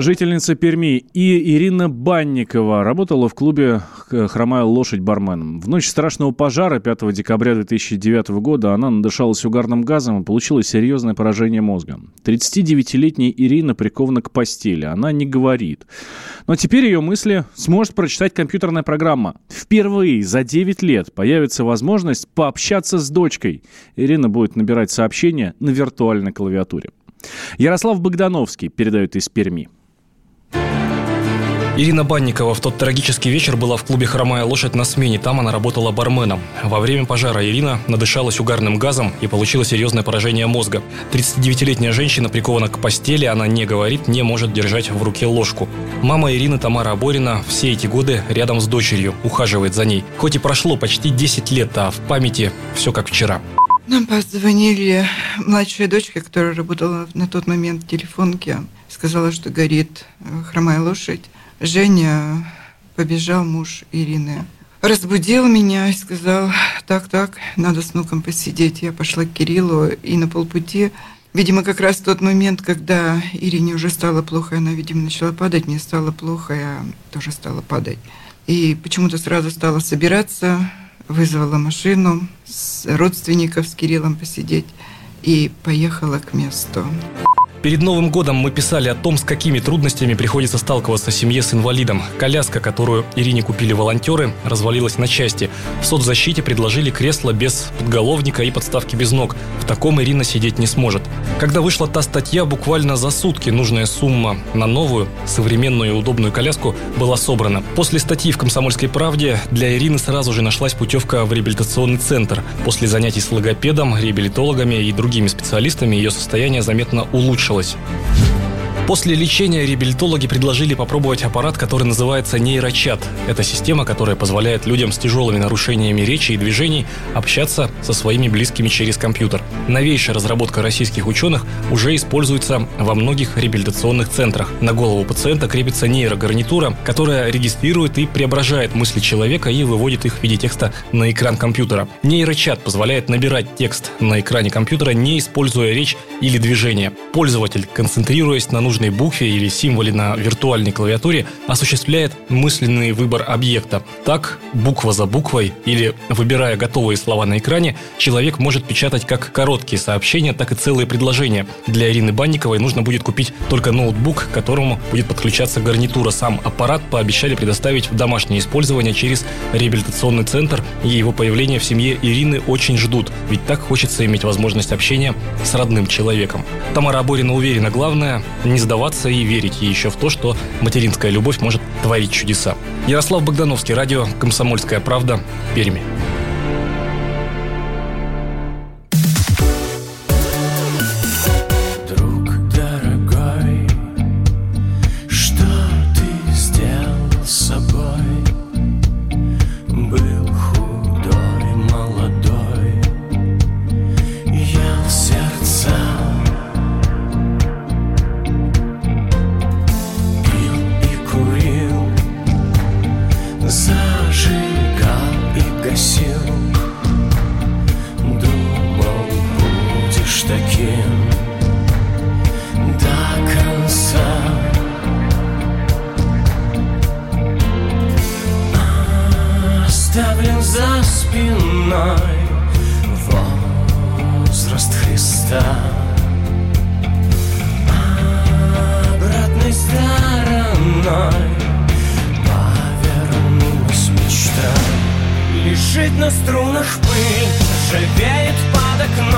Жительница Перми и Ирина Банникова работала в клубе «Хромая лошадь» барменом. В ночь страшного пожара 5 декабря 2009 года она надышалась угарным газом и получила серьезное поражение мозга. 39-летняя Ирина прикована к постели. Она не говорит. Но теперь ее мысли сможет прочитать компьютерная программа. Впервые за 9 лет появится возможность пообщаться с дочкой. Ирина будет набирать сообщения на виртуальной клавиатуре. Ярослав Богдановский передает из Перми. Ирина Банникова в тот трагический вечер была в клубе «Хромая лошадь» на смене. Там она работала барменом. Во время пожара Ирина надышалась угарным газом и получила серьезное поражение мозга. 39-летняя женщина прикована к постели, она не говорит, не может держать в руке ложку. Мама Ирины Тамара Аборина все эти годы рядом с дочерью, ухаживает за ней. Хоть и прошло почти 10 лет, а в памяти все как вчера. Нам позвонили младшая дочка, которая работала на тот момент в телефонке, сказала, что горит хромая лошадь. Женя побежал муж Ирины. Разбудил меня и сказал, так, так, надо с внуком посидеть. Я пошла к Кириллу и на полпути, видимо, как раз тот момент, когда Ирине уже стало плохо, она, видимо, начала падать, мне стало плохо, я тоже стала падать. И почему-то сразу стала собираться, вызвала машину с родственников с Кириллом посидеть и поехала к месту. Перед Новым годом мы писали о том, с какими трудностями приходится сталкиваться семье с инвалидом. Коляска, которую Ирине купили волонтеры, развалилась на части. В соцзащите предложили кресло без подголовника и подставки без ног. В таком Ирина сидеть не сможет. Когда вышла та статья, буквально за сутки нужная сумма на новую, современную и удобную коляску была собрана. После статьи в «Комсомольской правде» для Ирины сразу же нашлась путевка в реабилитационный центр. После занятий с логопедом, реабилитологами и другими специалистами ее состояние заметно улучшилось улучшилось. После лечения реабилитологи предложили попробовать аппарат, который называется нейрочат. Это система, которая позволяет людям с тяжелыми нарушениями речи и движений общаться со своими близкими через компьютер. Новейшая разработка российских ученых уже используется во многих реабилитационных центрах. На голову пациента крепится нейрогарнитура, которая регистрирует и преображает мысли человека и выводит их в виде текста на экран компьютера. Нейрочат позволяет набирать текст на экране компьютера, не используя речь или движение. Пользователь, концентрируясь на нужном нужной букве или символе на виртуальной клавиатуре осуществляет мысленный выбор объекта. Так, буква за буквой или выбирая готовые слова на экране, человек может печатать как короткие сообщения, так и целые предложения. Для Ирины Банниковой нужно будет купить только ноутбук, к которому будет подключаться гарнитура. Сам аппарат пообещали предоставить в домашнее использование через реабилитационный центр, и его появление в семье Ирины очень ждут, ведь так хочется иметь возможность общения с родным человеком. Тамара Аборина уверена, главное не сдаваться и верить еще в то, что материнская любовь может творить чудеса. Ярослав Богдановский, радио «Комсомольская правда», Перми. Оставлен за спиной возраст Христа. Обратной стороной повернулась мечта. Лежит на струнах пыль, живеет под окном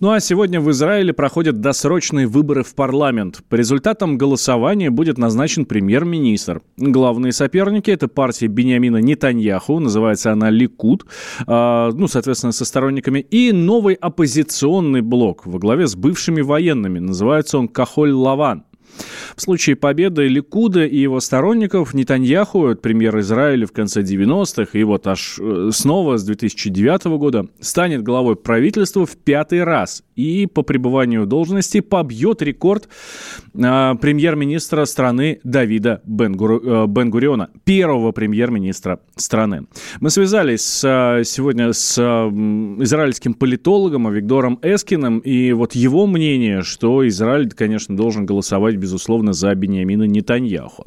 Ну а сегодня в Израиле проходят досрочные выборы в парламент. По результатам голосования будет назначен премьер-министр. Главные соперники – это партия Бениамина Нетаньяху, называется она Ликуд, э, ну, соответственно, со сторонниками, и новый оппозиционный блок во главе с бывшими военными, называется он Кахоль-Лаван. В случае победы Ликуда и его сторонников Нетаньяху, премьер Израиля в конце 90-х, и вот аж э, снова с 2009 года, станет главой правительства в пятый раз и по пребыванию в должности побьет рекорд э, премьер-министра страны Давида Бен-Гуриона, э, первого премьер-министра страны. Мы связались э, сегодня с э, израильским политологом Виктором Эскиным, и вот его мнение, что Израиль, конечно, должен голосовать, безусловно, за Бениамина Нетаньяху.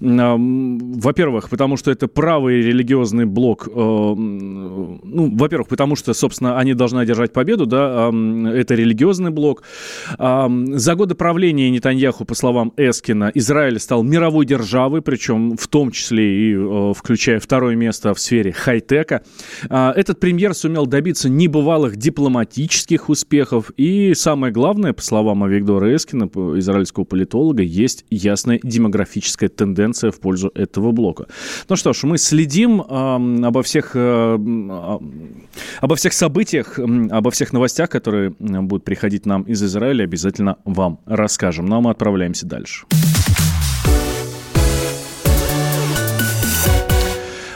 Во-первых, потому что это правый религиозный блок. Ну, во-первых, потому что, собственно, они должны одержать победу, да, это религиозный блок. За годы правления Нетаньяху, по словам Эскина, Израиль стал мировой державой, причем в том числе и включая второе место в сфере хай-тека. Этот премьер сумел добиться небывалых дипломатических успехов и, самое главное, по словам Авигдора Эскина, израильского политолога, есть ясная демографическая тенденция в пользу этого блока. Ну что ж, мы следим э, обо всех э, обо всех событиях, обо всех новостях, которые будут приходить нам из Израиля, обязательно вам расскажем. Ну а мы отправляемся дальше.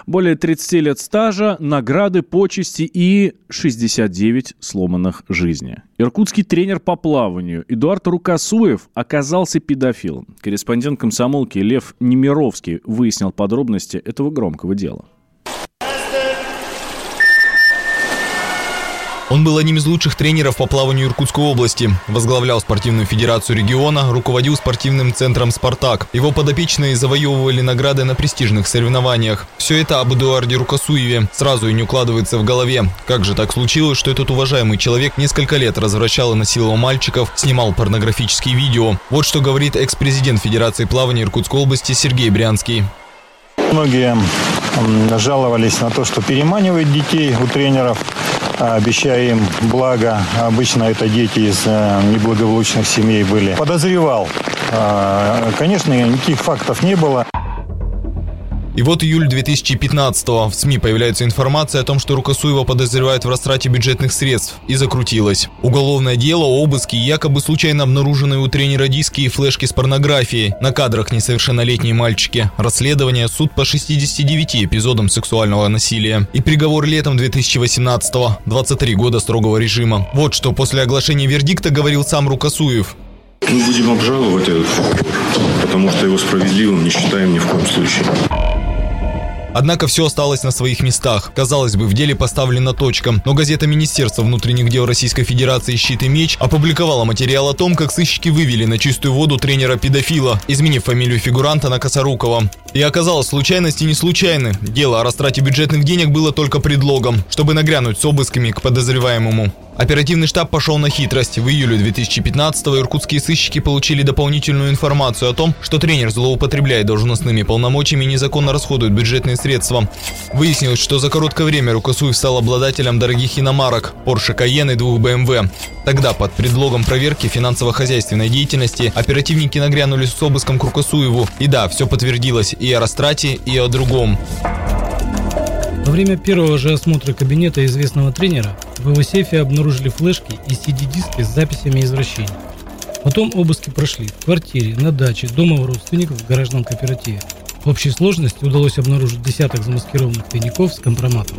Более 30 лет стажа, награды, почести и 69 сломанных жизней. Иркутский тренер по плаванию Эдуард Рукосуев оказался педофилом. Корреспондент комсомолки Лев Немировский выяснил подробности этого громкого дела. Он был одним из лучших тренеров по плаванию Иркутской области, возглавлял спортивную федерацию региона, руководил спортивным центром «Спартак». Его подопечные завоевывали награды на престижных соревнованиях. Все это об Эдуарде Рукосуеве сразу и не укладывается в голове. Как же так случилось, что этот уважаемый человек несколько лет развращал и насиловал мальчиков, снимал порнографические видео? Вот что говорит экс-президент Федерации плавания Иркутской области Сергей Брянский. Многие жаловались на то, что переманивают детей у тренеров обещая им благо. Обычно это дети из э, неблагополучных семей были. Подозревал. А, конечно, никаких фактов не было. И вот июль 2015-го. В СМИ появляется информация о том, что Рукосуева подозревают в растрате бюджетных средств. И закрутилось. Уголовное дело, обыски, якобы случайно обнаруженные у тренера диски и флешки с порнографией. На кадрах несовершеннолетние мальчики. Расследование, суд по 69 эпизодам сексуального насилия. И приговор летом 2018-го. 23 года строгого режима. Вот что после оглашения вердикта говорил сам Рукосуев. Мы будем обжаловать этот потому что его справедливым не считаем ни в коем случае. Однако все осталось на своих местах. Казалось бы, в деле поставлена точка. Но газета Министерства внутренних дел Российской Федерации «Щит и меч» опубликовала материал о том, как сыщики вывели на чистую воду тренера-педофила, изменив фамилию фигуранта на Косорукова. И оказалось, случайности не случайны. Дело о растрате бюджетных денег было только предлогом, чтобы нагрянуть с обысками к подозреваемому. Оперативный штаб пошел на хитрость. В июле 2015-го иркутские сыщики получили дополнительную информацию о том, что тренер злоупотребляет должностными полномочиями и незаконно расходует бюджетные средства. Выяснилось, что за короткое время Рукосуев стал обладателем дорогих иномарок Porsche Cayenne и двух BMW. Тогда под предлогом проверки финансово-хозяйственной деятельности оперативники нагрянули с обыском к. И да, все подтвердилось и о растрате, и о другом. Во время первого же осмотра кабинета известного тренера в его сейфе обнаружили флешки и CD-диски с записями извращений. Потом обыски прошли в квартире, на даче, дома у родственников, в гаражном кооперативе. В общей сложности удалось обнаружить десяток замаскированных тайников с компроматом.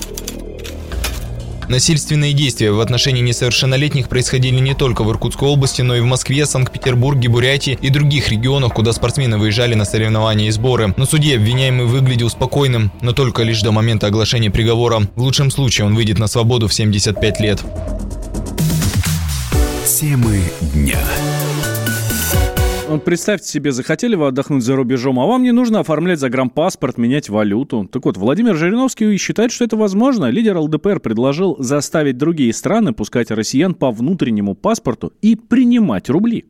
Насильственные действия в отношении несовершеннолетних происходили не только в Иркутской области, но и в Москве, Санкт-Петербурге, Бурятии и других регионах, куда спортсмены выезжали на соревнования и сборы. На суде обвиняемый выглядел спокойным, но только лишь до момента оглашения приговора. В лучшем случае он выйдет на свободу в 75 лет. Темы дня. Вот представьте себе, захотели вы отдохнуть за рубежом, а вам не нужно оформлять загранпаспорт, менять валюту. Так вот, Владимир Жириновский считает, что это возможно. Лидер ЛДПР предложил заставить другие страны пускать россиян по внутреннему паспорту и принимать рубли.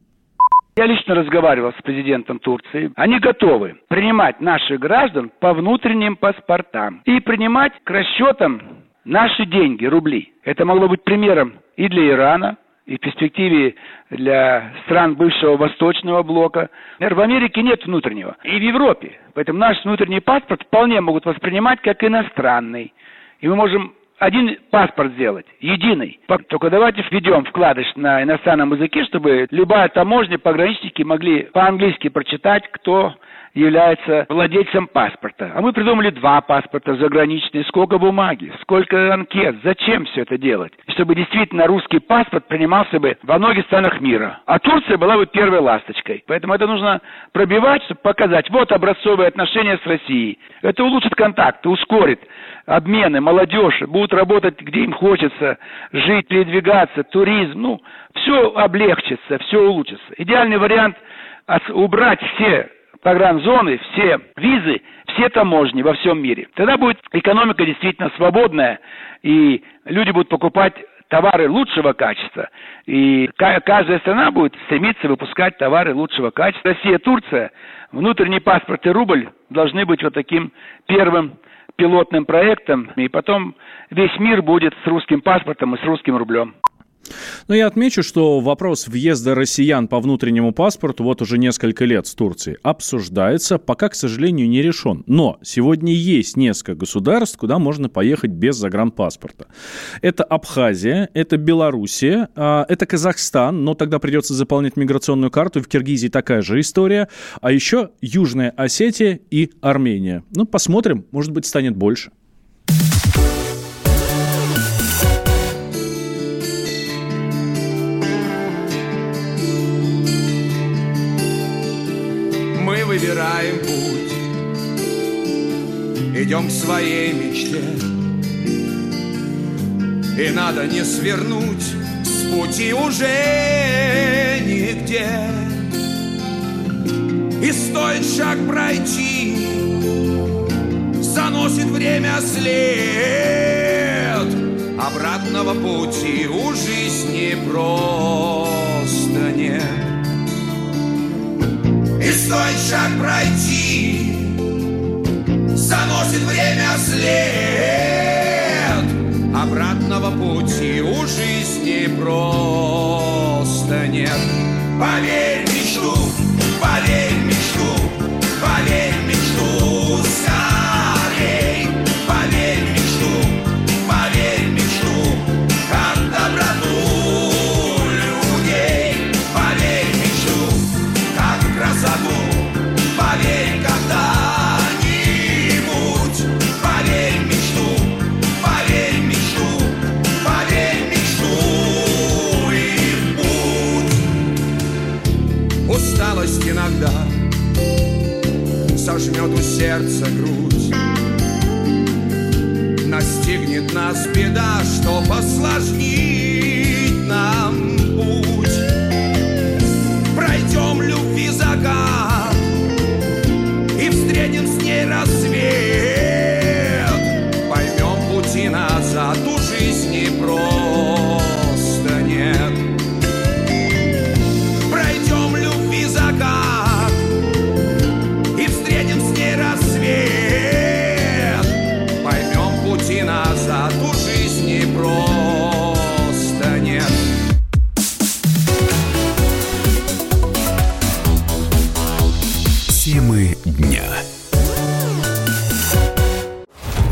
Я лично разговаривал с президентом Турции. Они готовы принимать наших граждан по внутренним паспортам и принимать к расчетам наши деньги, рубли. Это могло быть примером и для Ирана, и в перспективе для стран бывшего Восточного блока. Например, в Америке нет внутреннего, и в Европе. Поэтому наш внутренний паспорт вполне могут воспринимать как иностранный. И мы можем один паспорт сделать, единый. Только давайте введем вкладыш на иностранном языке, чтобы любая таможня, пограничники могли по-английски прочитать, кто является владельцем паспорта. А мы придумали два паспорта заграничные. Сколько бумаги, сколько анкет, зачем все это делать? Чтобы действительно русский паспорт принимался бы во многих странах мира. А Турция была бы первой ласточкой. Поэтому это нужно пробивать, чтобы показать, вот образцовые отношения с Россией. Это улучшит контакты, ускорит обмены, молодежь будут работать, где им хочется жить, передвигаться, туризм, ну, все облегчится, все улучшится. Идеальный вариант убрать все погранзоны, все визы, все таможни во всем мире. Тогда будет экономика действительно свободная, и люди будут покупать товары лучшего качества. И каждая страна будет стремиться выпускать товары лучшего качества. Россия, Турция, внутренний паспорт и рубль должны быть вот таким первым пилотным проектом, и потом весь мир будет с русским паспортом и с русским рублем. Но я отмечу, что вопрос въезда россиян по внутреннему паспорту вот уже несколько лет с Турцией обсуждается, пока, к сожалению, не решен. Но сегодня есть несколько государств, куда можно поехать без загранпаспорта. Это Абхазия, это Белоруссия, а, это Казахстан, но тогда придется заполнять миграционную карту. В Киргизии такая же история. А еще Южная Осетия и Армения. Ну, посмотрим, может быть, станет больше. Выбираем путь. Идем к своей мечте. И надо не свернуть с пути уже нигде. И стоит шаг пройти Заносит время след. Обратного пути у жизни просто нет и стоит шаг пройти. Заносит время след. Обратного пути у жизни просто нет. Поверь мечту, поверь иногда. Сожмет у сердца грудь. Настигнет нас беда, что посложнит нам путь. Пройдем любви закат И встретим с ней рассвет. Поймем пути назад у жизни просто